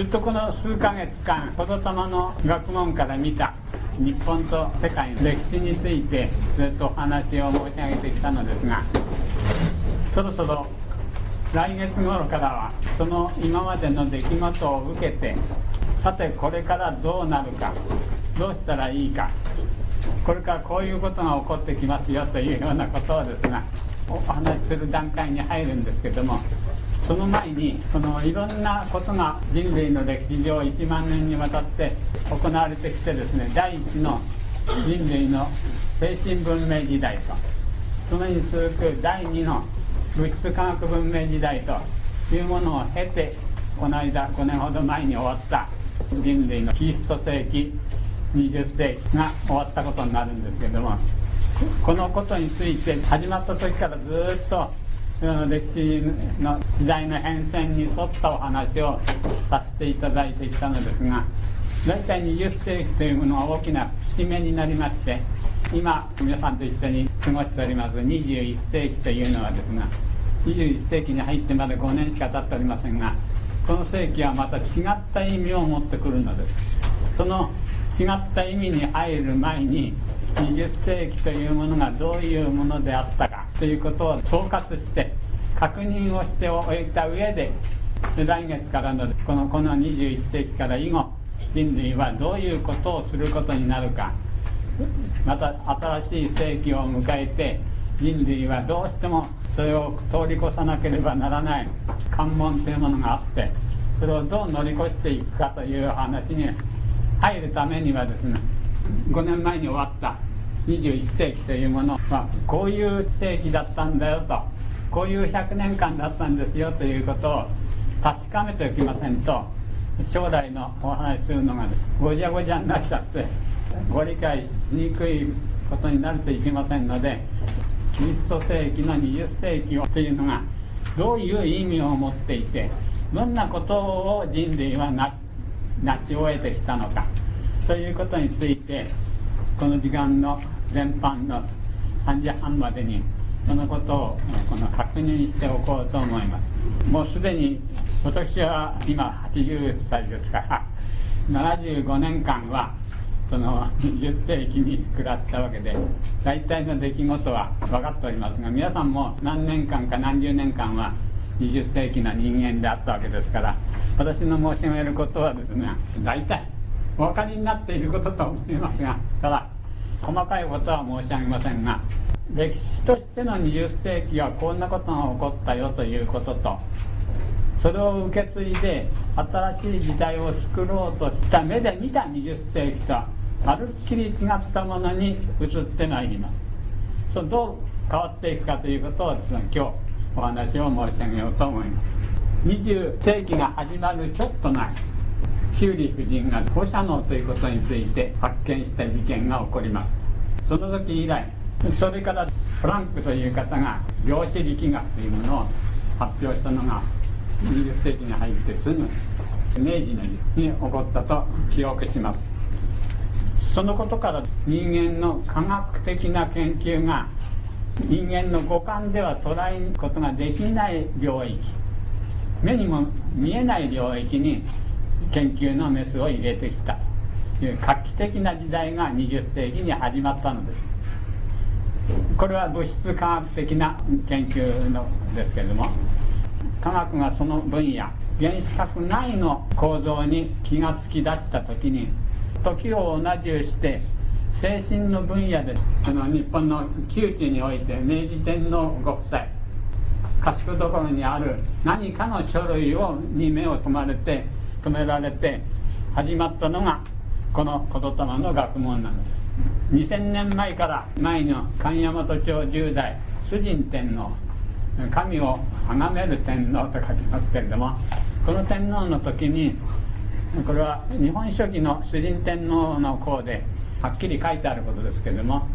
ずっとこの数ヶ月間子供の学問から見た日本と世界の歴史についてずっとお話を申し上げてきたのですがそろそろ来月頃からはその今までの出来事を受けてさてこれからどうなるかどうしたらいいかこれからこういうことが起こってきますよというようなことをですがお話しする段階に入るんですけどもその前にそのいろんなことが人類の歴史上1万年にわたって行われてきてですね第一の人類の精神文明時代とそのに続く第二の物質科学文明時代というものを経てこの間5年ほど前に終わった人類のキリスト世紀20世紀が終わったことになるんですけどもこのことについて始まった時からずっと歴史の時代の変遷に沿ったお話をさせていただいてきたのですが大体20世紀というものは大きな節目になりまして今皆さんと一緒に過ごしております21世紀というのはですが21世紀に入ってまだ5年しか経っておりませんがこの世紀はまた違った意味を持ってくるのです。その違った意味に入る前に20世紀というものがどういうものであったかということを総括して確認をしておいた上で来月からのこのこの21世紀から以後人類はどういうことをすることになるかまた新しい世紀を迎えて人類はどうしてもそれを通り越さなければならない関門というものがあってそれをどう乗り越していくかという話に入るためにはですね5年前に終わった。21世紀というもの。はこういう世紀だったんだよと。こういう100年間だったんですよということを確かめておきませんと。将来のお話するのがごちゃごちゃになっちゃってご理解しにくいことになるといけませんのでキリスト世紀の20世紀をというのがどういう意味を持っていてどんなことを人類は成し終えてきたのか。ということについてこの時間の全般の3時半までにそのことをこの確認しておこうと思います。もうすでに私は今80歳ですから75年間はその20世紀に暮らしたわけで大体の出来事は分かっておりますが皆さんも何年間か何十年間は20世紀の人間であったわけですから私の申し上げることはですね大体お分かりになっていることと思いますがただ細かいことは申し上げませんが歴史としての20世紀はこんなことが起こったよということとそれを受け継いで新しい時代を作ろうとした目で見た20世紀とはまるっきり違ったものに移ってまいります。そどう変わっていくかということをですね今日お話を申し上げようと思います。20世紀が始まるちょっと前キューリー夫人が放射能ということについて発見した事件が起こります。その時以来それからプランクという方が量子力学というものを発表したのが20世紀に入ってすぐ明治の時に起こったと記憶しますそのことから人間の科学的な研究が人間の五感では捉えることができない領域。目にも見えない領域に研究のメスを入れてきた。という画期的な時代が20世紀に始まったのです。これは物質科学的な研究のですけれども科学がその分野原子核内の構造に気が付き出した時に時を同じうして精神の分野でその日本の窮地において明治天皇ご夫妻賢所にある何かの書類をに目を留まれて止められて始まったのがこの言霊の学問なんです。2000年前から前の神大和町10代崇神天皇神を崇める天皇と書きますけれどもこの天皇の時にこれは日本書紀の崇神天皇の項ではっきり書いてあることですけれども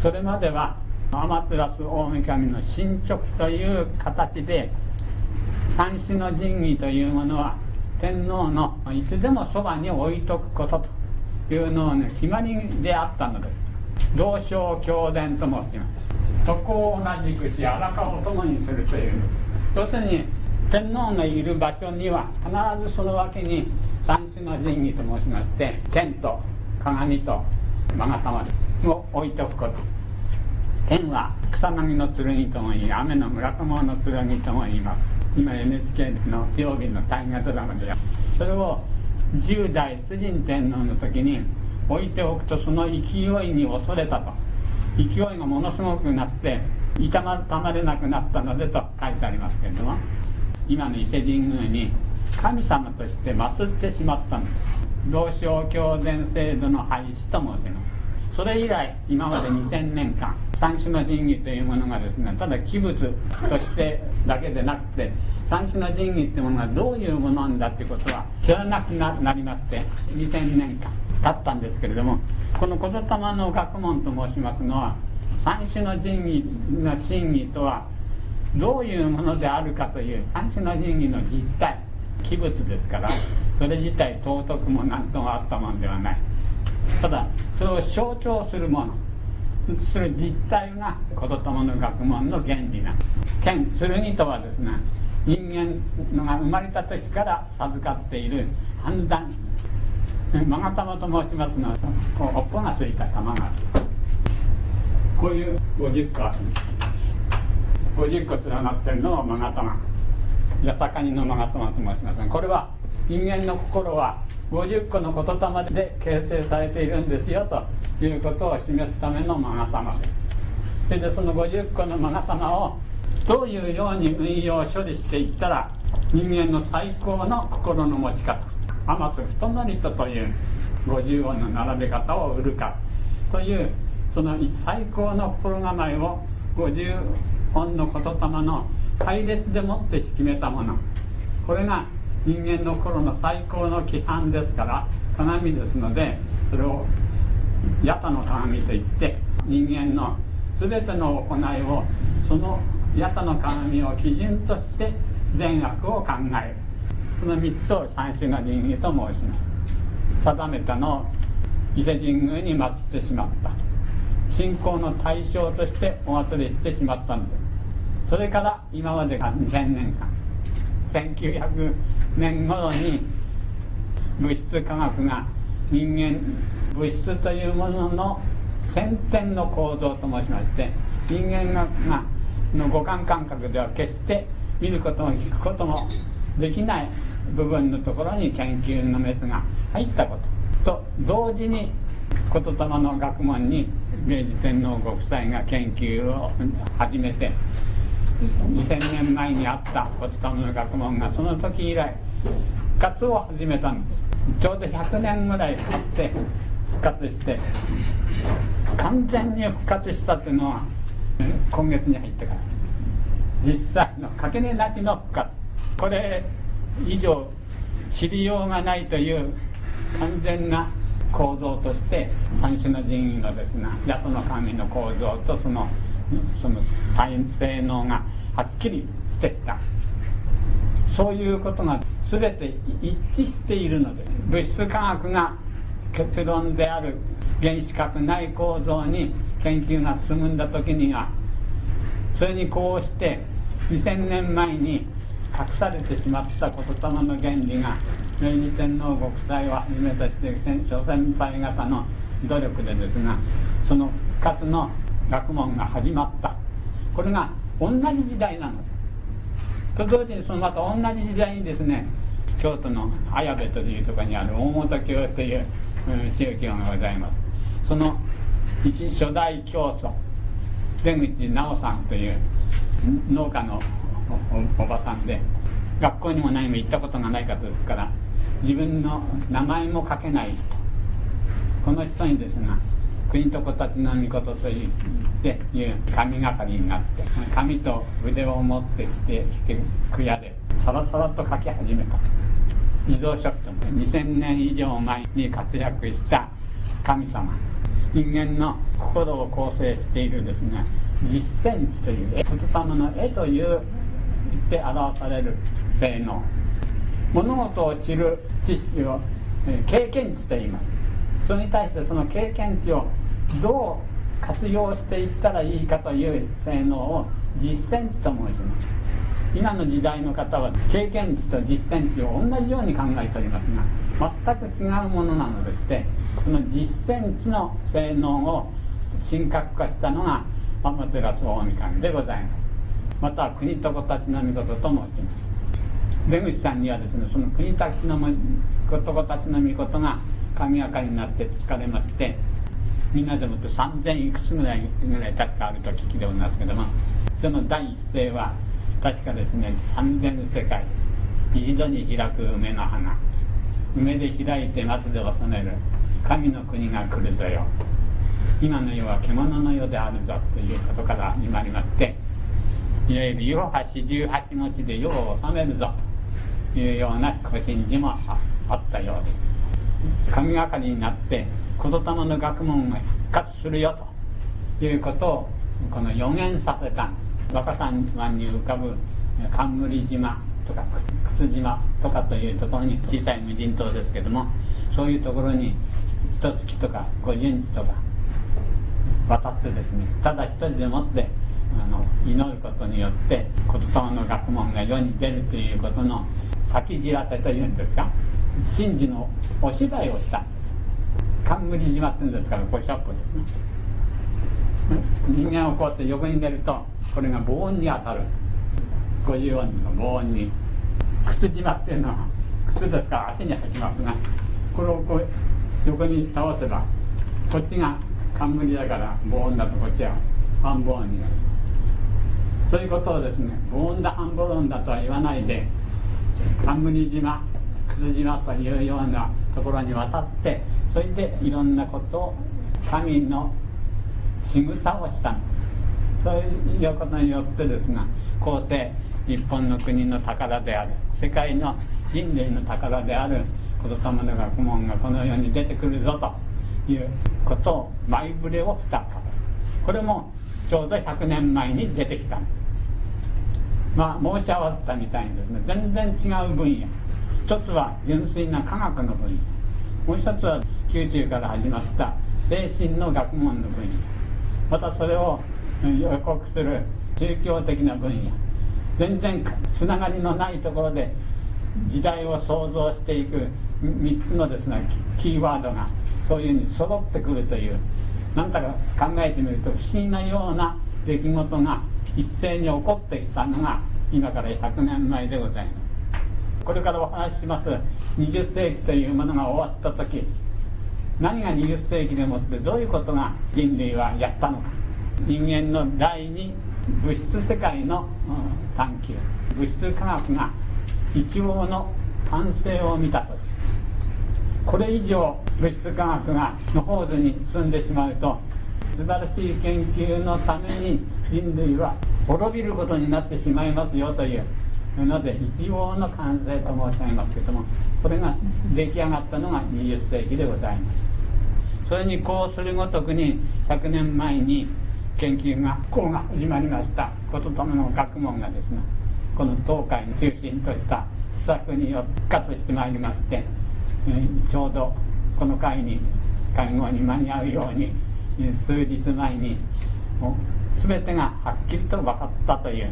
それまでは天照大神の進捗という形で三種の神器というものは天皇のいつでもそばに置いとくことというのをね決まりであったのです同床教伝と申しますそこを同じくし荒川を共にするという要するに天皇のいる場所には必ずその脇に三種の神器と申しまして剣と鏡と勾玉を置いておくこと。剣は草薙の剣とも言い雨の村雲の剣とも言います今 NHK の曜日の大河ドラマでやそれを10代崇神天皇の時に置いておくとその勢いに恐れたと。勢いがものすごくなっていたまたまれなくなったのでと書いてありますけれども。今の伊勢神宮に神様として祀ってしまったんです同正教伝制度の廃止と申します。それ以来今まで2000年間三種の神器というものがですねただ器物としてだけでなくて三種の神器っていうものがどういうものなんだっていうことは知らなくなりまして2000年間経ったんですけれどもこの言霊の学問と申しますのは三種の神器の真偽とはどういうものであるかという三種の神器の実態器物ですからそれ自体尊くも何ともあったものではない。ただそれを象徴するもの。する実態が言霊の学問の原理な。んです剣剣とはですね人間が生まれた時から授かっている判断勾玉と申しますのはこう尾っぽがついた玉がこういう50個あるんです50個連なってるのを勾玉八坂にの勾玉と申しますがこれは人間の心は50個の言霊で形成されているんですよということを示すための勾玉ですそれでその50個の勾玉をどういうように運用処理していったら人間の最高の心の持ち方天津人のりとという50音の並べ方を売るかというその最高の心構えを50音の言霊の配列でもって決めたもの。これが人間の頃の最高の規範ですから鏡ですのでそれを八田の鏡といって人間の全ての行いをその八田の鏡を基準として善悪を考える。この3つを三種の神器と申します。定めたのを伊勢神宮に祀ってしまった。信仰の対象としてお祭りしてしまったんです。それから今までが2000年間。1900年頃に物質科学が人間物質というものの先天の構造と申しまして人間がの五感感覚では決して見ることも聞くこともできない部分のところに研究のメスが入ったことと同時に言霊の学問に明治天皇ご夫妻が研究を始めて2000年前にあった言霊の学問がその時以来復活を始めたんです。ちょうど100年ぐらい経って復活して完全に復活したというのは今月に入ってから。実際のかけねなしの復活。これ以上知りようがないという完全な構造として三種の神器のですね八トの神の構造とそのその性能がはっきりしてきた。そういうことが全て一致しているので物質科学が結論である原子核内構造に研究が進んだ時にはそれにこうして2000年前に隠されてしまった言霊の原理が明治天皇ご夫妻をはじめとして諸先輩方の努力でですがその復活の学問が始まった。これが同じ時代なの。と同時にそのまた同じ時代にですね京都の綾部というところにある大本教という宗教がございます。その一初代教祖出口直さんという農家のおばさんで学校にも何も行ったことがない方ですから自分の名前も書けない人。この人にですが国と子たちの御事と言っていう神がかりになって紙と筆を持ってきてく屋でさらさらと書き始めた。自動書記と2000年以上前に活躍した神様。人間の心を構成しているですね実践地という言霊の絵というって表される性能。物事を知る知識を経験値と言います。それに対してその経験値をどう活用していったらいいかという性能を実践値と申します。今の時代の方は経験値と実践値を同じように考えておりますが全く違うものなのでしてその実践値の性能を神格化したのが天照大神でございます。また国と子たちの御事と申します。出口さんにはですねその国たちの子たちの御事が神明かになって疲れましてみんなでもって3000いくつぐらいぐらい確かあると聞きでおりますけどもその第一声は確かですね3000世界。一度に開く梅の花。梅で開いて松で収める。神の国が来るぞよ。今の世は獣の世であるぞということから始まりましていわゆる世は四十八文字で世を治めるぞ。というようなご神事もあったようです。神がかりになって言霊の学問が復活するよということをこの予言させた若狭湾に浮かぶ冠島とか靴島とかというところに小さい無人島ですけどもそういうところに一月とか五十日とか渡ってですねただ一人でもってあの祈ることによって言霊の学問が世に出るということの先知らせというんですか神事のお芝居をしたんです。冠島って言うんですからこれ100歩です人間をこうやって横に出るとこれが防音に当たる50音の防音に靴島っていうのは靴ですから足に履きますがこれをこう横に倒せばこっちが冠だから防音だとこっちは半防音になるそういうことをですね防音だ半防音だとは言わないで冠島靴島というようなところに渡ってそれでいろんなことを神の仕草をしたそういうことによってですが後世日本の国の宝である世界の人類の宝である子供の学問がこの世に出てくるぞということを前触れをした方これもちょうど100年前に出てきたまあ申し合わせたみたいにですね全然違う分野。一つは純粋な科学の分野。もう一つは宮中から始まった精神の学問の分野。またそれを予告する宗教的な分野。全然つながりのないところで時代を想像していく3つのですねキーワードがそういうふうに揃ってくるという何だか考えてみると不思議なような出来事が一斉に起こってきたのが今から100年前でございます。これからお話しします20世紀というものが終わった時何が20世紀でもってどういうことが人類はやったのか。人間の第二物質世界の探求。物質科学が一応の完成を見たとしこれ以上物質科学がの方図に進んでしまうと素晴らしい研究のために人類は滅びることになってしまいますよというので一応の完成と申し上げますけどもこれが出来上がったのが20世紀でございます。それにこうするごとくに100年前に研究がこうが始まりました。こととの学問がですねこの東海の中心とした施策によって復活してまいりまして、えー、ちょうどこの会に会合に間に合うように数日前に全てがはっきりと分かったという。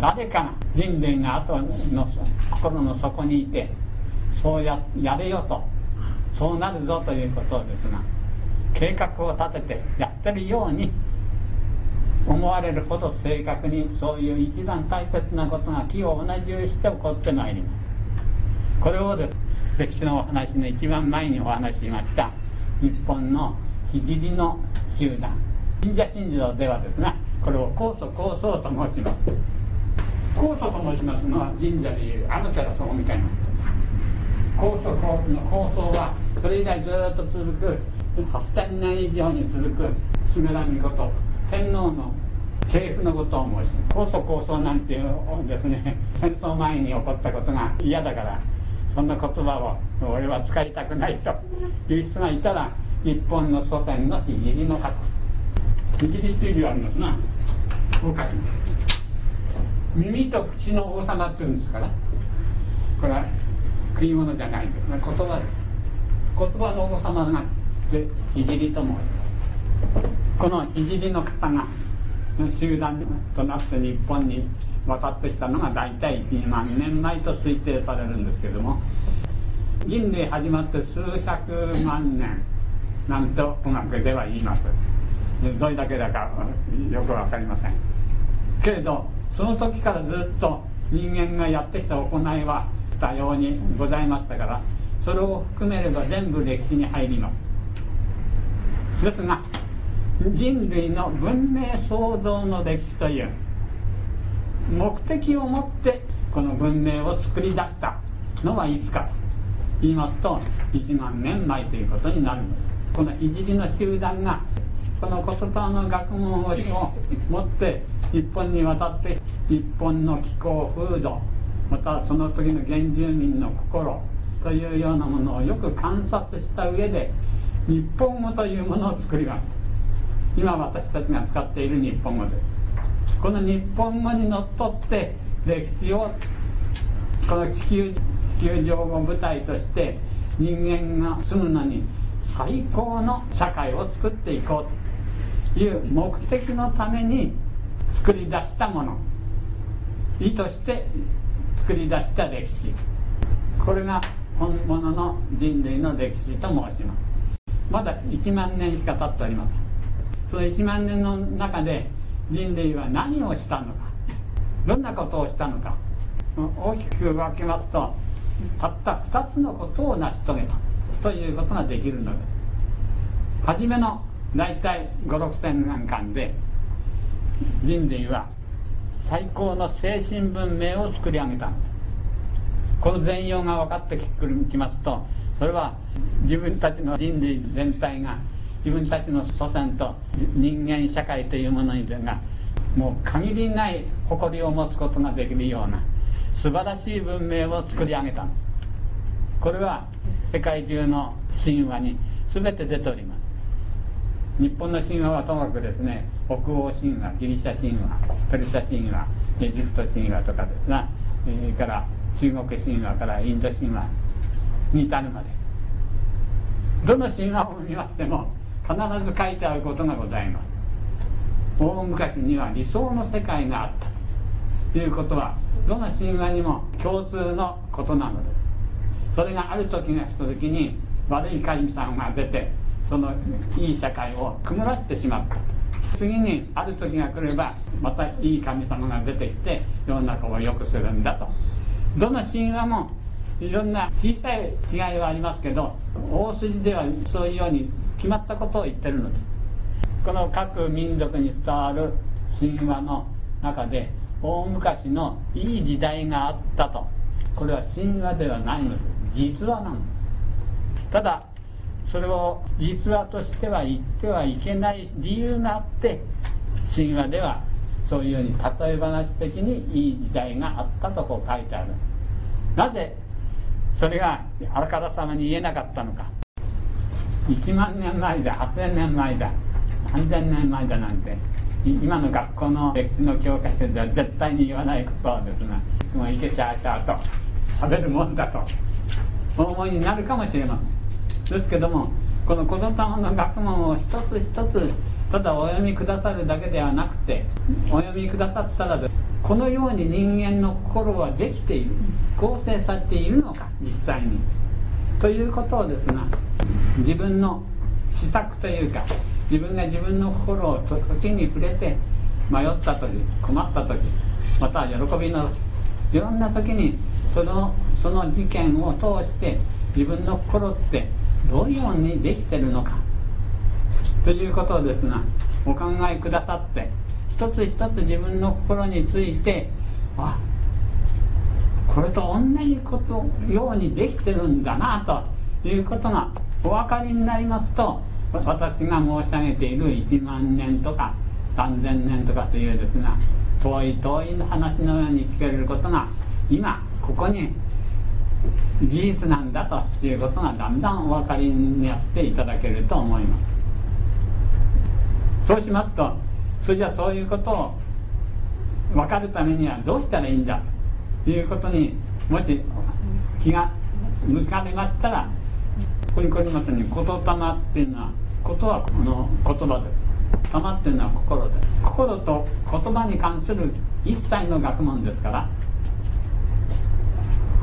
誰かが人類の後の心の底にいてそうややれよと。そうなるぞということをですが計画を立ててやってるように思われるほど正確にそういう一番大切なことが木を同じようにして起こってまいります。これをです歴史のお話の一番前にお話ししました。日本の聖の集団。神社神社ではですねこれを高祖高僧と申します。高祖と申しますのは神社でいうあの寺そうみたいなの高僧はそれ以来ずっと続く8000年以上に続く菅田美事天皇の系譜のことを申し高祖高僧なんていうですね戦争前に起こったことが嫌だからそんな言葉を俺は使いたくないという人がいたら日本の祖先の聖の方聖っていう字はありますな。こう書きます。耳と口の王様っていうんですからこれは食い物じゃないんです言葉です言葉の王様がで聖と申しますこの聖の方が集団となって日本に渡ってきたのが大体1万年前と推定されるんですけども人類始まって数百万年なんと音楽では言います。どれだけだかよく分かりません。けれどその時からずっと人間がやってきた行いは多様にございましたからそれを含めれば全部歴史に入ります。ですが人類の文明創造の歴史という目的を持ってこの文明を作り出したのはいつかと言いますと1万年前ということになるんです。このいじりの集団がこの言葉の学問を持って日本に渡って日本の気候風土またその時の原住民の心というようなものをよく観察した上で日本語というものを作ります。今私たちが使っている日本語です。この日本語にのっとって歴史をこの地球地球上を舞台として人間が住むのに最高の社会を作っていこうという目的のために作り出したもの。意図して作り出した歴史。これが本物の人類の歴史と申します。まだ1万年しか経っておりません。その1万年の中で人類は何をしたのかどんなことをしたのか大きく分けますとたった2つのことを成し遂げたということができるのです。初めの大体56000年間で人類は最高の精神文明を作り上げた。んですこの全容が分かってきますとそれは自分たちの人類全体が自分たちの祖先と人間社会というものにがもう限りない誇りを持つことができるような素晴らしい文明を作り上げた。んですこれは世界中の神話に全て出ております。日本の神話はともかくですね北欧神話ギリシャ神話ペルシャ神話エジプト神話とかですがそれから中国神話からインド神話に至るまでどの神話を見ましても必ず書いてあることがございます。大昔には理想の世界があった。ということはどの神話にも共通のことなのです。それがある時が来た時に悪い神様が出てそのいい社会を曇らせてしまった。次にある時が来ればまたいい神様が出てきて世の中を良くするんだと。どの神話もいろんな小さい違いはありますけど大筋ではそういうように決まったことを言ってるのです。この各民族に伝わる神話の中で大昔のいい時代があったと。これは神話ではないのです。実話なのただそれを実話としては言ってはいけない理由があって神話ではそういうように例え話的にいい時代があったとこう書いてある。なぜそれがあらからさまに言えなかったのか。1万年前だ8000年前だ3000年前だなんて今の学校の歴史の教科書では絶対に言わないことですがもういけしゃあしゃあと喋るもんだとお思いになるかもしれません。ですけどもこの「子供の学問」を一つ一つただお読みくださるだけではなくてお読みくださったらこのように人間の心はできている構成されているのか実際に。ということをですが自分の施策というか自分が自分の心を時に触れて迷った時困った時または喜びのいろんな時にそのその事件を通して自分の心ってどういうようにできてるのか。ということをですがお考えくださって一つ一つ自分の心についてあこれと同じことようにできてるんだなということがお分かりになりますと私が申し上げている1万年とか3000年とかというですが遠い遠いの話のように聞けることが今ここに事実なんだということがだんだんお分かりになっていただけると思います。そうしますとそれじゃあそういうことを分かるためにはどうしたらいいんだということにもし気が向かれましたらここにこりますように「言霊」っていうのはことはこの言葉です。玉っていうのは心です。心と言葉に関する一切の学問ですから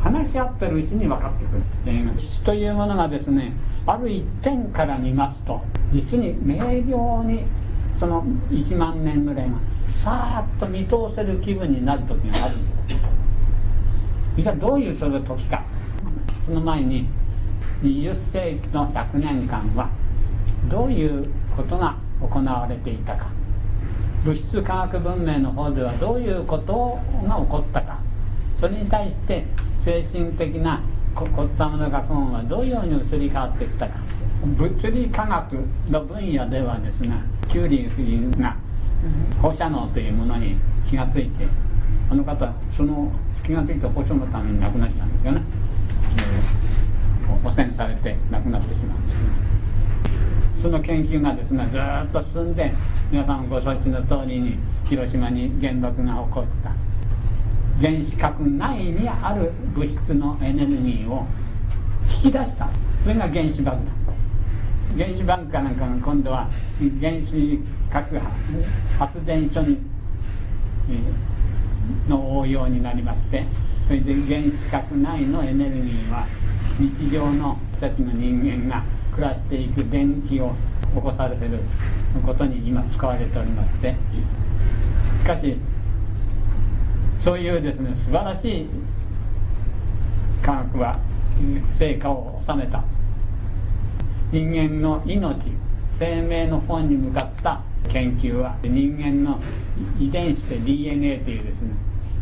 話し合ってるうちに分かってくる死というものがですねある一点から見ますと実に明瞭にその1万年ぐらいがさーっと見通せる気分になる時がある。じゃあどういうその時か。その前に20世紀の100年間はどういうことが行われていたか。物質科学文明の方ではどういうことが起こったか。それに対して精神的なコッタムの学問はどういうように移り変わってきたか。物理科学の分野ではですねキューリー夫人が放射能というものに気がついてあの方その気がついた放射のために亡くなったんですよね、えー、汚染されて亡くなってしまうんですねその研究がですねずっと進んで皆さんご承知の通りに広島に原爆が起こった原子核内にある物質のエネルギーを引き出したそれが原子爆弾原子爆弾なんかが今度は原子核発電所に、の応用になりましてそれで原子核内のエネルギーは日常の人たちの人間が暮らしていく電気を起こされてることに今使われておりましてしかしそういうですね素晴らしい科学は成果を収めた。人間の命生命の方に向かった研究は人間の遺伝子で DNA というですね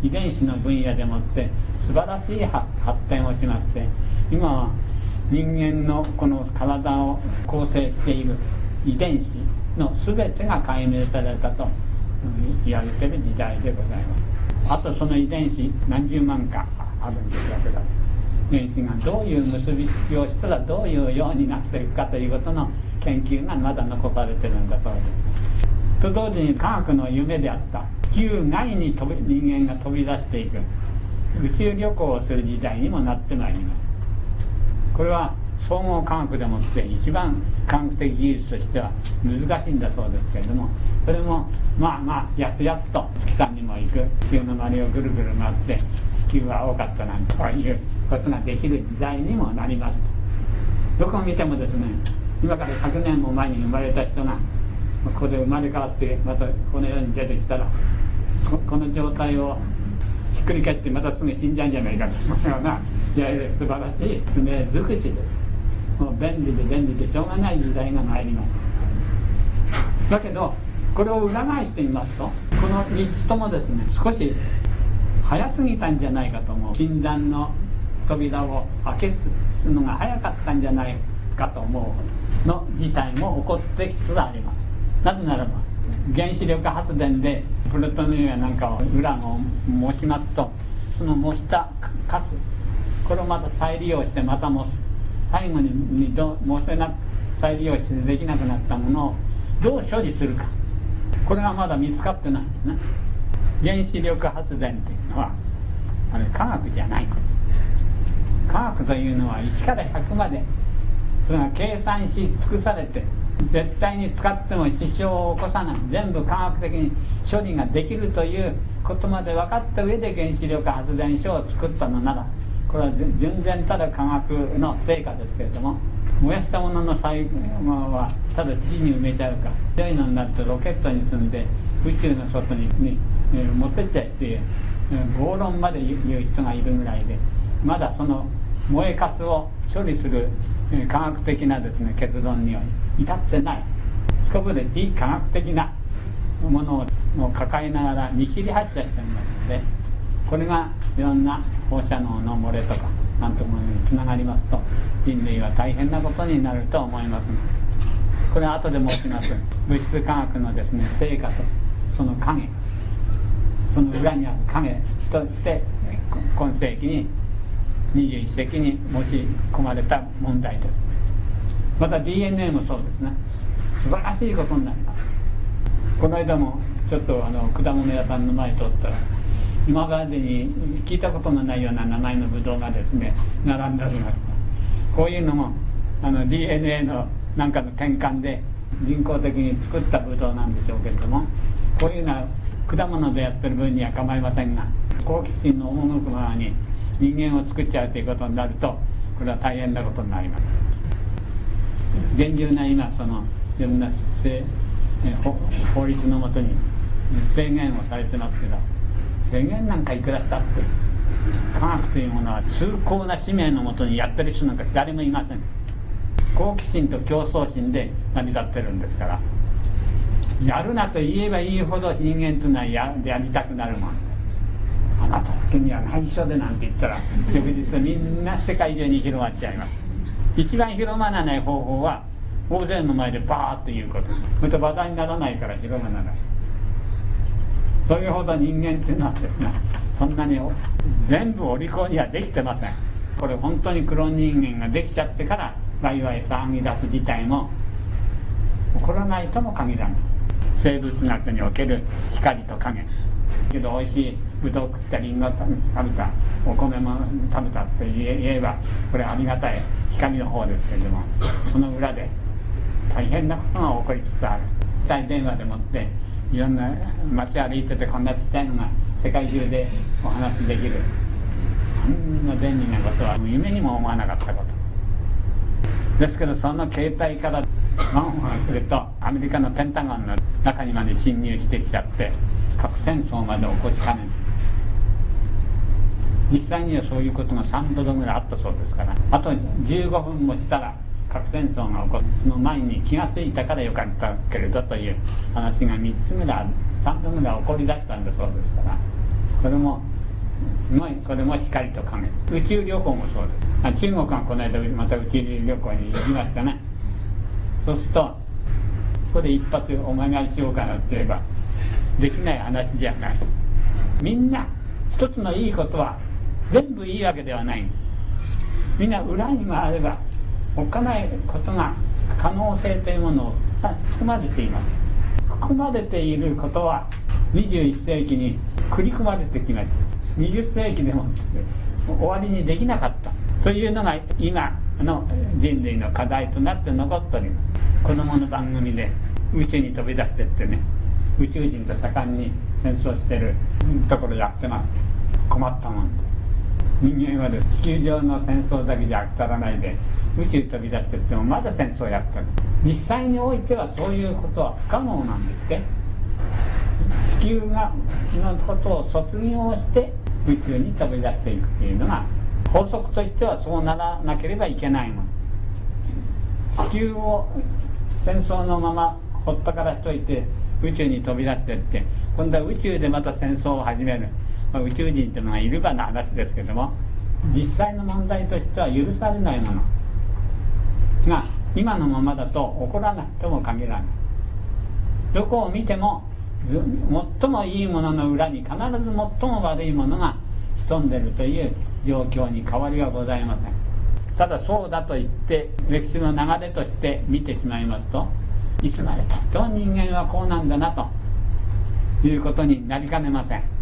遺伝子の分野でもって素晴らしい発展をしまして今は人間のこの体を構成している遺伝子の全てが解明されたと言われている時代でございます。あとその遺伝子何十万かあるんですわけだ遺伝子がどういう結びつきをしたらどういうようになっていくかということの研究がまだ残されてるんだそうです。と同時に科学の夢であった。地球外に飛び人間が飛び出していく。宇宙旅行をする時代にもなってまいります。これは総合科学でもって一番科学的技術としては難しいんだそうですけれどもそれもまあまあやすやすと月さんにも行く地球の周りをぐるぐる回って地球は多かったなんてこういうことができる時代にもなりますとどこを見てもですね今から100年も前に生まれた人がここで生まれ変わってまたこの世に出てきたらこの状態をひっくり返ってまたすぐ死んじゃうんじゃないかと思うような素晴らしい爪尽くしですもう便利で便利でしょうがない時代が参りました。だけどこれを裏返してみますとこの3つともですね少し早すぎたんじゃないかと思う。禁断の扉を開けすのが早かったんじゃないかと思うの事態も起こってきつつあります。なぜならば原子力発電でプルトニウムやなんかをウランを申しますとその模したカスこれをまた再利用してまたも最後に二度申せな再利用してできなくなったものをどう処理するか。これがまだ見つかってないんですね原子力発電っていうのはあれ科学じゃない。科学というのは1から100までそれが計算し尽くされて絶対に使っても支障を起こさない。全部科学的に処理ができるということまで分かった上で原子力発電所を作ったのならこれは純然ただ科学の成果ですけれども燃やしたものの最後はただ地に埋めちゃうか強いのになるとロケットに積んで宇宙の外にに、えー、持ってっちゃえっていう、えー、暴論まで言う人がいるぐらいでまだその燃えかすを処理する、えー、科学的なですね結論には至ってない。そこで非科学的なものを抱えながら見切り発車してますのでこれがいろんな放射能の漏れとかなんともにつながりますと人類は大変なことになると思いますこれは後で申します。物質科学のですね成果とその影。その裏にある影として今世紀に21世紀に持ち込まれた問題ですまた DNA もそうですね。素晴らしいことになります。この間もちょっとあの果物屋さんの前通ったら今までに聞いたことのないような名前のブドウがですね並んでおります。こういうのもあの DNA のなんかの転換で人工的に作ったブドウなんでしょうけれどもこういうのは果物でやってる分には構いませんが好奇心の赴くままに人間を作っちゃうということになるとこれは大変なことになります。厳重な今そのいろんな法律のもとに制限をされてますけど制限なんかいくらしたって。科学というものは崇高な使命のもとにやってる人なんか誰もいません。好奇心と競争心で成り立ってるんですから。やるなと言えばいいほど人間というのはややりたくなるもん。あなただけには内緒でなんて言ったら翌日みんな世界中に広がっちゃいます。一番広まらない方法は大勢の前でバーッと言うこと。それと話題にならないから広まらない。それほど人間っていうのはですねそんなに全部お利口にはできてません。これ本当にクローン人間ができちゃってからワイワイ騒ぎ出す事態も起こらないとも限らない。生物学における光と影。けど美味しいぶどう食ったりんご食べたお米も食べたって言えばこれありがたい。光の方ですけれどもその裏で大変なことが起こりつつある。電話でもっていろんな街歩いててこんなちっちゃいのが世界中でお話できる。あんな便利なことは夢にも思わなかったこと。ですけどその携帯からワンワンするとアメリカのペンタゴンの中にまで侵入してきちゃって核戦争まで起こしかねない。実際にはそういうことが3度ぐらいあったそうですからあと15分もしたら核戦争が起こるその前に気が付いたからよかったけれどという話が3つぐらい3度ぐらい起こりだしたんだそうですから。これもすごいこれも光と影。宇宙旅行もそうです。中国はこの間また宇宙旅行に行きましたね。そうするとここで一発お願いしようかなって言えばできない話じゃない。みんな一つのいいことは全部いいわけではない。みんな裏にもあればおっかないことが可能性というものを含まれています。含まれていることは21世紀に繰り込まれてきました。20世紀でも終わりにできなかったというのが今の人類の課題となって残っております。子供の番組で宇宙に飛び出してってね宇宙人と盛んに戦争してるところやってます困ったもん。人間は地球上の戦争だけじゃ飽き足らないで宇宙飛び出してってもまだ戦争やってる。実際においてはそういうことは不可能なんですって。地球がのことを卒業して宇宙に飛び出していくっていうのが法則としてはそうならなければいけないの。地球を戦争のままほったからしといて宇宙に飛び出してって今度は宇宙でまた戦争を始める、まあ、宇宙人っていうのがいるかの話ですけども実際の問題としては許されないもの。が今のままだと起こらないとも限らない。どこを見ても最もいいものの裏に必ず最も悪いものが潜んでるという状況に変わりはございません。ただそうだと言って歴史の流れとして見てしまいますといつまでたっても人間はこうなんだなということになりかねません。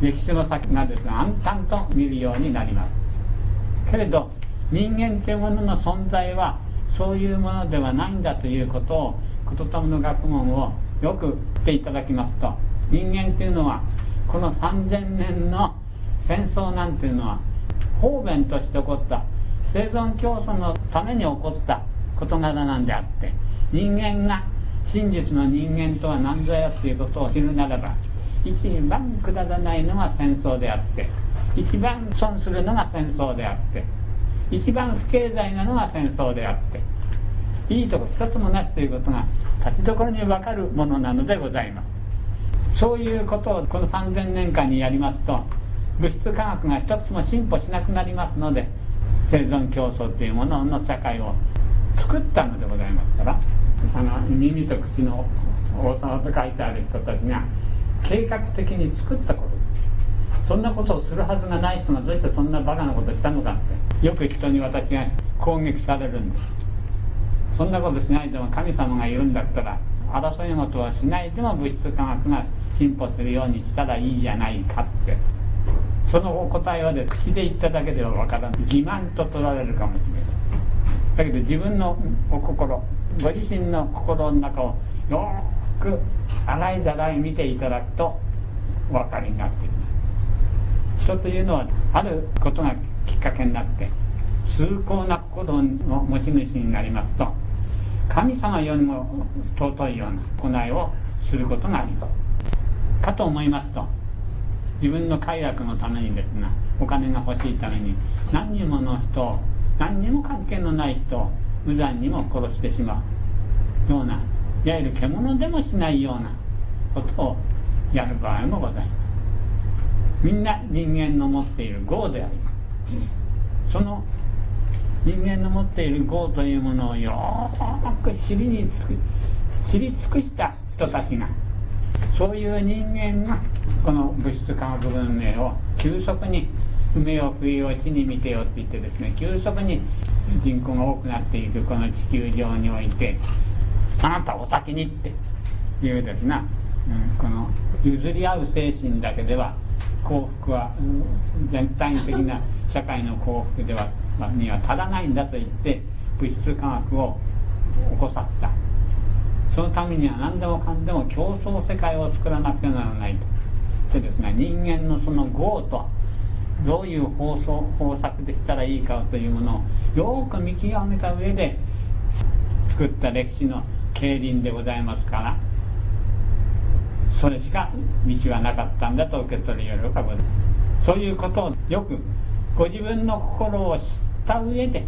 歴史の先がですね暗淡と見るようになります。けれど人間というものの存在はそういうものではないんだということを言霊の学問をよく言っていただきますと。人間っていうのはこの3000年の戦争なんていうのは方便として起こった。生存競争のために起こった。事柄なんであって。人間が真実の人間とは何ぞやということを知るならば一番くだらないのが戦争であって一番損するのが戦争であって一番不経済なのが戦争であっていいとこ一つもなしということが立ちどころに分かるものなのでございます。そういうことをこの3000年間にやりますと物質科学が一つも進歩しなくなりますので生存競争というものの社会を作ったのでございますからあの耳と口の王様と書いてある人たちが計画的に作ったこと。そんなことをするはずがない人がどうしてそんなバカなことしたのかって。よく人に私が攻撃されるんですそんなことしないでも神様が言うんだったら争い事をしないでも物質科学が進歩するようにしたらいいじゃないかって。そのお答えはで口で言っただけではわからない。欺瞞と取られるかもしれない。だけど自分のお心ご自身の心の中をよく洗いざらい見ていただくとお分かりになっています。人というのはあることがきっかけになって崇高な心の持ち主になりますと神様よりも尊いような行いをすることがありますかと思いますと自分の快楽のためにですねお金が欲しいために何人もの人を何にも関係のない人を無残にも殺してしまうようないわゆる獣でもしないようなことをやる場合もございますみんな人間の持っている業であります。その人間の持っている業というものをよく知りにつく知り尽くした人たちがそういう人間がこの物質科学文明を急速に梅を冬を地に見てよって言ってですね急速に人口が多くなっていくこの地球上においてあなたお先にっていうですね、うん、この譲り合う精神だけでは幸福は、全体的な社会の幸福ではには足らないんだと言って物質科学を起こさせた。そのためには何でもかんでも競争世界を作らなくてはならないと。でですね人間のその業とどういう方法策でしたらいいかというものをよく見極めた上で作った歴史の競輪でございますからそれしか道はなかったんだと受け取るよりかそういうことをよくご自分の心を知った上で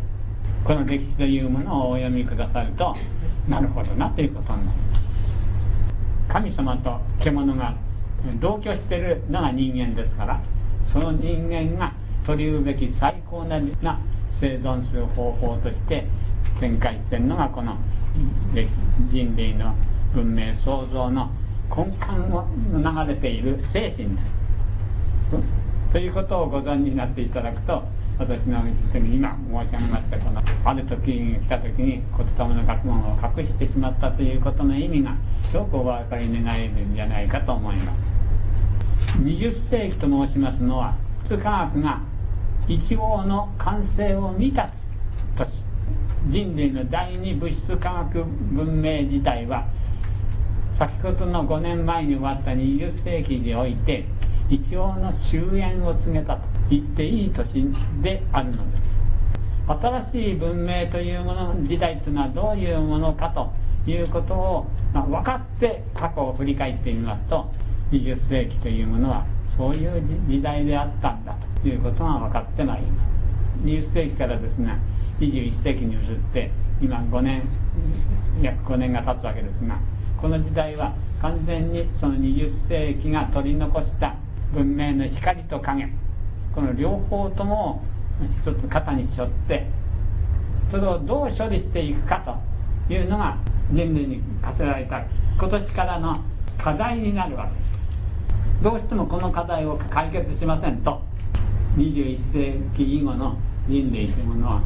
この歴史というものをお読みくださるとなるほどなということになります。神様と獣が同居してるのが人間ですからその人間が取りうべき最高な生存する方法として展開してるのがこの人類の文明創造の根幹を流れている精神ですということをご存知になっていただくと私の今申し上げましたこのある時に来た時に言霊の学問を隠してしまったということの意味がよくお分かり願えるんじゃないかと思います。20世紀と申しますのは普通科学が一応の完成を満たす年人類の第二物質科学文明自体は先ほどの5年前に終わった20世紀において一応の終焉を告げたと言っていい年であるのです。新しい文明というもの時代というのはどういうものかということを、まあ、分かって過去を振り返ってみますと20世紀というものはそういう時代であったんだということが分かってまいります。20世紀からですね21世紀に移って今5年約5年が経つわけですがこの時代は完全にその20世紀が取り残した文明の光と影。この両方とも一つ肩に背負ってそれをどう処理していくかというのが人類に課せられた今年からの課題になるわけです。どうしてもこの課題を解決しませんと21世紀以後の人類というものは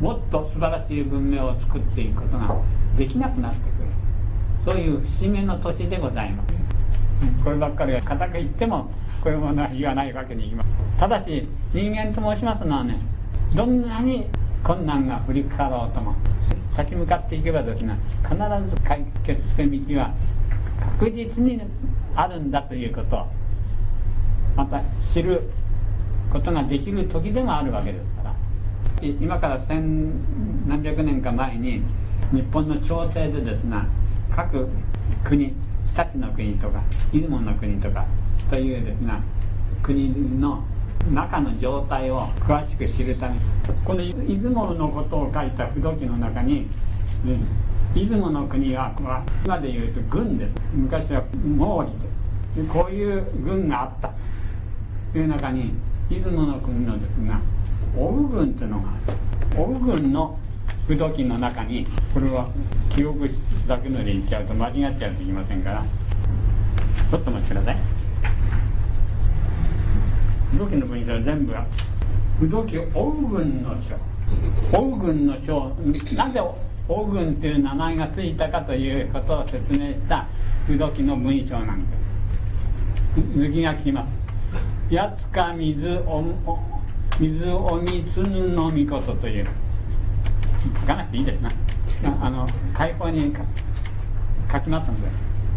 もっと素晴らしい文明を作っていくことができなくなってくる。そういう節目の年でございます。こればっかりは固く言ってもこういうものは言わないわけにいきますただし人間と申しますのはねどんなに困難が降りかかろうとも立ち向かっていけばですね必ず解決する道は確実にあるんだということをまた知ることができる時でもあるわけです。から今から千何百年か前に日本の朝廷でですね各国日立の国とか出雲の国とかというですね国の中の状態を詳しく知るためこの出雲のことを書いた不動記の中に、出雲の国は今でいうと軍です。昔は毛利でこういう軍があった。という中に出雲の国のですが奥軍というのがある奥軍の不動記の中にこれは記憶だけので言っちゃうと間違っちゃうといけませんからちょっとお待ちください。不動記の文章は全部が不動記奥軍の書奥軍の書なぜ黄軍という名前がついたかということを説明した不動記の文章なんです。抜きがきます「やつか水お水おみつぬのみこと」という。書かなくていいですな。あの開口に書きますので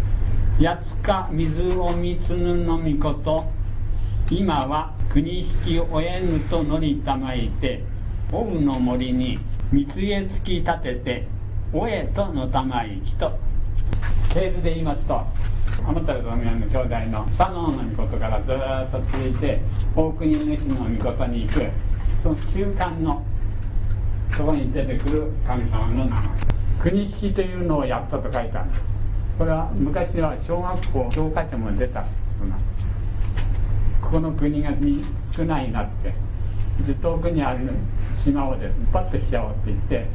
「八つか水をみつぬのみこと。今は国引きおえぬと乗りたまいておうの森に三つへ突き立てておえとのたまいきと。系図で言いますと天照道宮の兄弟の佐野の御事からずっと続いて大国主の御事に行くその中間のそこに出てくる神様の名前国式というのをやったと書いてあるこれは昔は小学校教科書も出たそなここの国が少ないなってで遠くにある島をですパッとしちゃおうって言って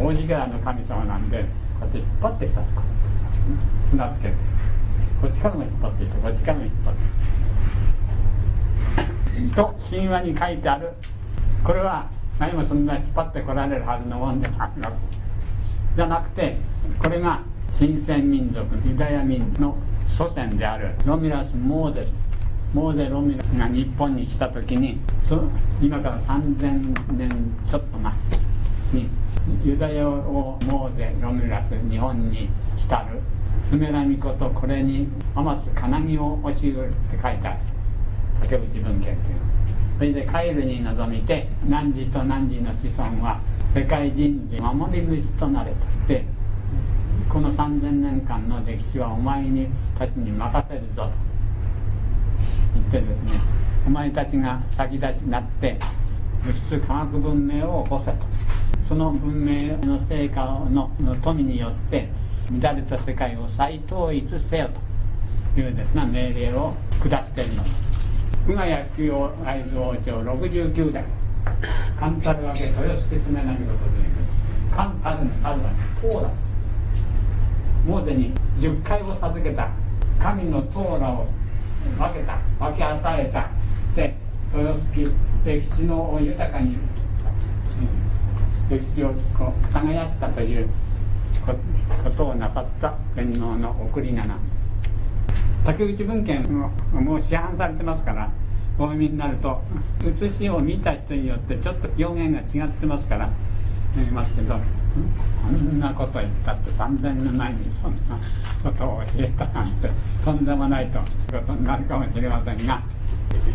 王子柄の神様なんでこうやって引っ張ってきた砂つけてこっちからも引っ張ってきてこっちからも引っ張って。と神話に書いてある。これは何もそんな引っ張ってこられるはずのもんではなくじゃなくてこれが新鮮民族ユダヤ民の祖先であるロミラス・モーゼル。モーゼ・ロミラスが日本に来た時に今から3000年ちょっと前にユダヤをモーゼ・ロミラス日本に来たる。スメラミコとこれに天津金木を教えるって書いてある竹内文献っていうそれでカエルに臨みて汝と汝の子孫は世界人類守り主となれとでこの3000年間の歴史はお前にたちに任せるぞと言ってですねお前たちが先立ちになって物質科学文明を起こせと。その文明の成果の富によって乱れた世界を再統一せよというですね命令を下しているの。です久我野球会津王朝69代。カンタル分け豊洲スメナミ事というカンタルの数は塔だモーゼに10回を授けた神の塔羅を分けた。分け与えた。で豊洲歴史の豊かに、歴史をこう耕したということをなさった天皇の送り名竹内文献ももう市販されてますからお読みになると写しを見た人によってちょっと表現が違ってますから言いますけどこんなこと言ったって3000年前にそんなことを教えたなんてとんでもないということになるかもしれませんが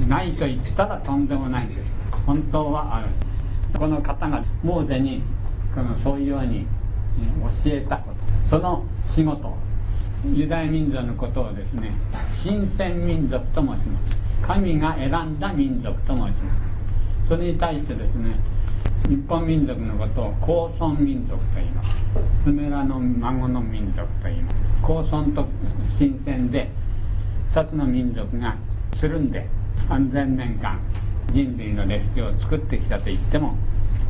ないと言ったらとんでもないです。本当はある。この方がモーゼにこのそういうように教えた。ことその仕事。ユダヤ民族のことをですね新鮮民族と申します。神が選んだ民族と申します。それに対してですね日本民族のことを高村民族と言います。スメラの孫の民族と言います。高村と新鮮で2つの民族がつるんで3000年間人類の歴史を作ってきたと言っても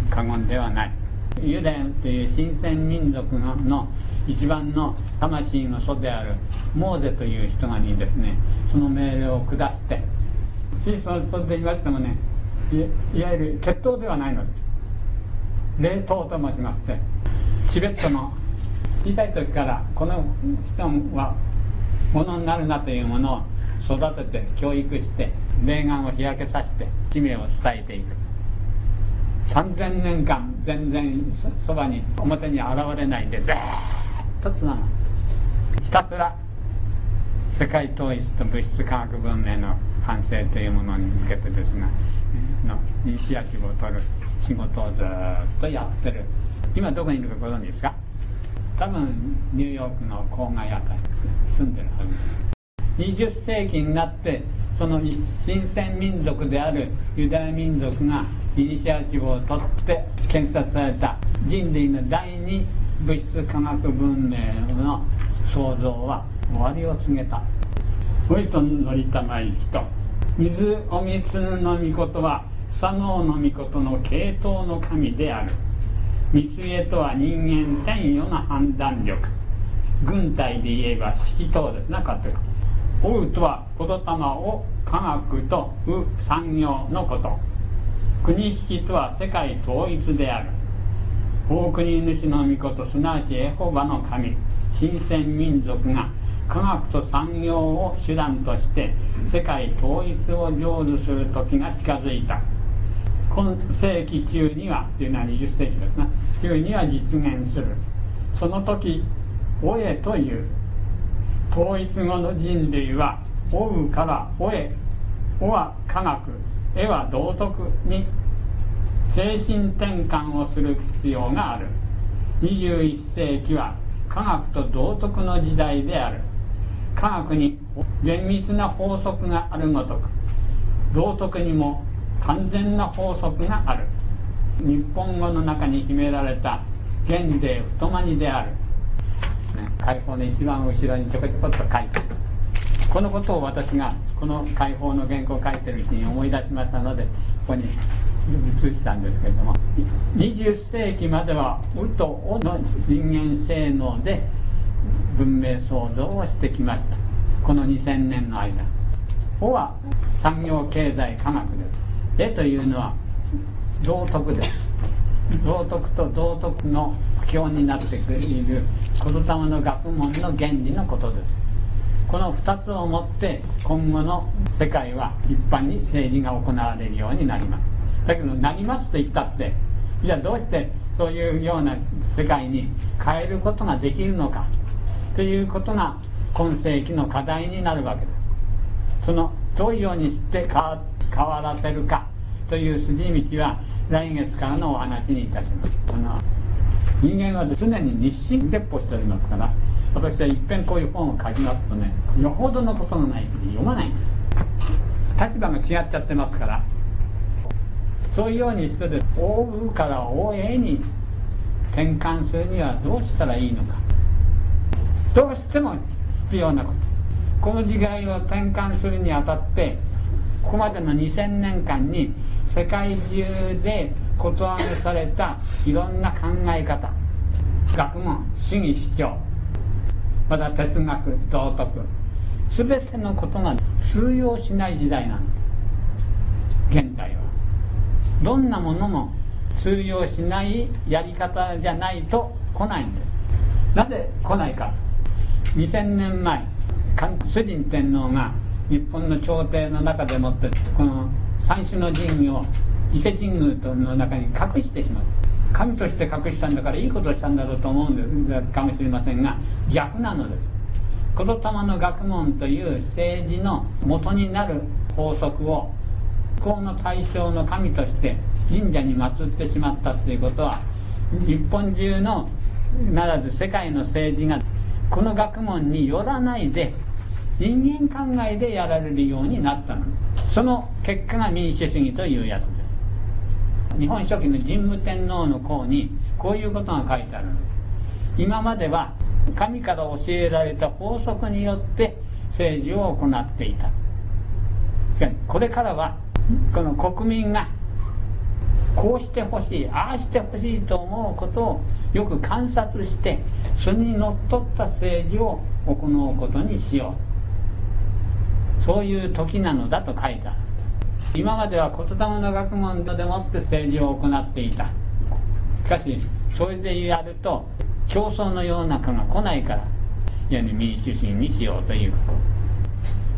過言ではない。ユダヤという新鮮民族の一番の魂の祖であるモーゼという人がにですねその命令を下してシそのとで言いましてもねいわゆる血統ではないのです。冷凍と申しましてチベットの小さい時からこの人はものになるなというものを育てて教育して霊眼を日焼けさせて使命を伝えていく。3000年間全然そばに表に現れないでずっとつながひたすら世界統一と物質科学文明の完成というものに向けてですねのイニシアチブを取る仕事をずっとやってる。今どこにいるかご存知ですか？多分ニューヨークの郊外あたり住んでるはず。です20世紀になってその新鮮民族であるユダヤ民族がイニシアチブを取って建設された人類の第二物質科学文明の創造は終わりを告げた。おいと乗りたまい人。水おみつの御事は佐能の御事の系統の神である。三重とは人間天与の判断力。軍隊で言えば指揮等ですなかっておうとは言霊を科学とう産業のこと。国引とは世界統一である。大国主の御事すなわちエホバの神。新鮮民族が科学と産業を手段として世界統一を成就する時が近づいた。今世紀中にはというのは20世紀ですな。中には実現する。その時「おえ」という。統一後の人類は「おう」から「おえ」「お」は科学「え」は道徳に精神転換をする必要がある。21世紀は科学と道徳の時代である。科学に厳密な法則があるごとく道徳にも完全な法則がある。日本語の中に秘められた現で太まにである、解放の一番後ろにちょこちょこっと書いてこのことを私がこの解放の原稿を書いてるうちに思い出しましたのでここに移したんですけれども。20世紀までは「う」と「お」の人間性能で文明創造をしてきました。この2000年の間「お」は産業経済科学です「え」というのは道徳です。道徳と道徳の基本になってくれる言霊の学問の原理のことですこの2つをもって今後の世界は一般に政治が行われるようになります。だけどなりますと言ったってじゃあどうしてそういうような世界に変えることができるのかということが今世紀の課題になるわけですそのどういうようにして変わらせるかという筋道は来月からのお話にいたします。この人間は常に日進月歩しておりますから私はいっぺんこういう本を書きますとねよほどのことのない時に読まない立場が違っちゃってますから。そういうようにしてで「大う」から「大え」に転換するにはどうしたらいいのか。どうしても必要なこと。この時代を転換するにあたってここまでの2000年間に世界中でことわげされたいろんな考え方。学問主義主張また哲学道徳全てのことが通用しない時代なんです現代はどんなものも通用しないやり方じゃないと来ないんですなぜ来ないか。2000年前主人天皇が日本の朝廷の中でもってこの三種の神器を伊勢神宮の中に隠してしまう神として隠したんだからいいことをしたんだろうと思うんですかもしれませんが逆なのです。言霊の学問という政治の元になる法則を幸の対象の神として神社に祀ってしまったということは日本中のならず世界の政治がこの学問によらないで人間考えでやられるようになったの。その結果が民主主義というやつです。日本書紀の神武天皇の項にこういうことが書いてあるんです今までは神から教えられた法則によって政治を行っていた。しかしこれからはこの国民がこうしてほしいああしてほしいと思うことをよく観察してそれにのっとった政治を行うことにしよう。そういう時なのだと書いてある。今までは言霊の学問でもって政治を行っていた。しかしそれでやると競争のようなのが来ないからいや民主主義にしようという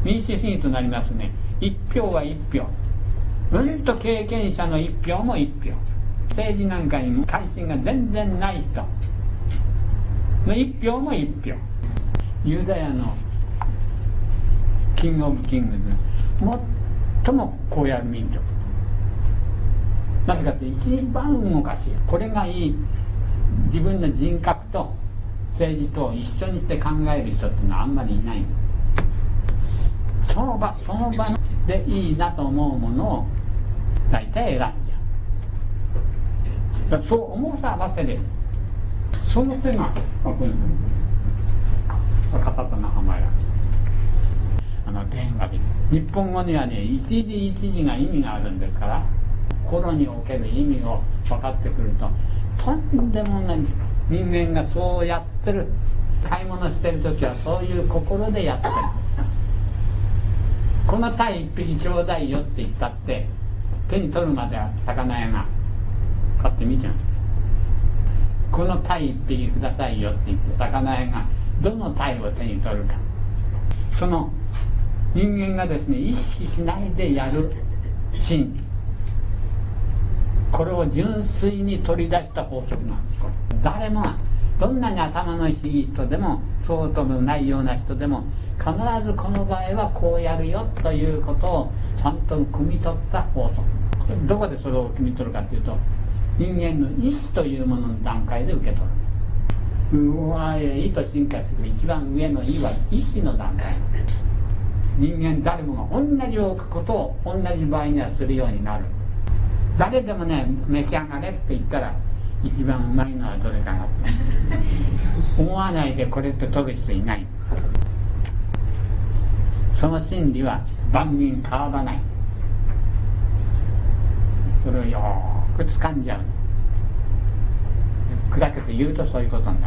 民主主義となりますね。一票は一票。うんと経験者の一票も一票。政治なんかにも関心が全然ない人。の一票も一票。ユダヤのキングオブキングズ。最もこうやる民族。なぜかって一番動かしいこれがいい。自分の人格と政治と一緒にして考える人っていうのはあんまりいない。その場その場でいいなと思うものを大体選んじゃう。そう重さ合わせでその手がここに笠田の浜屋。あの電話で日本語にはね一時一時が意味があるんですから心における意味を分かってくるととんでもない人間がそうやってる買い物してる時はそういう心でやってる。この鯛一匹ちょうだいよって言ったって手に取るまでは魚屋が買ってみちゃうこの鯛一匹くださいよって言って魚屋がどの鯛を手に取るか。その人間がですね意識しないでやる真理これを純粋に取り出した法則なんです。これ誰もがどんなに頭のいい人でもそうともないような人でも必ずこの場合はこうやるよということをちゃんと汲み取った法則。どこでそれを汲み取るかというと人間の意志というものの段階で受け取る。上へ意と進化する一番上の意は意志の段階。人間誰もが同じことを同じ場合にはするようになる。誰でもね召し上がれって言ったら一番うまいのはどれかなって。思わないでこれって取る人いない。その真理は万人変わらない。それをよーく掴んじゃう。砕けて言うとそういうことになる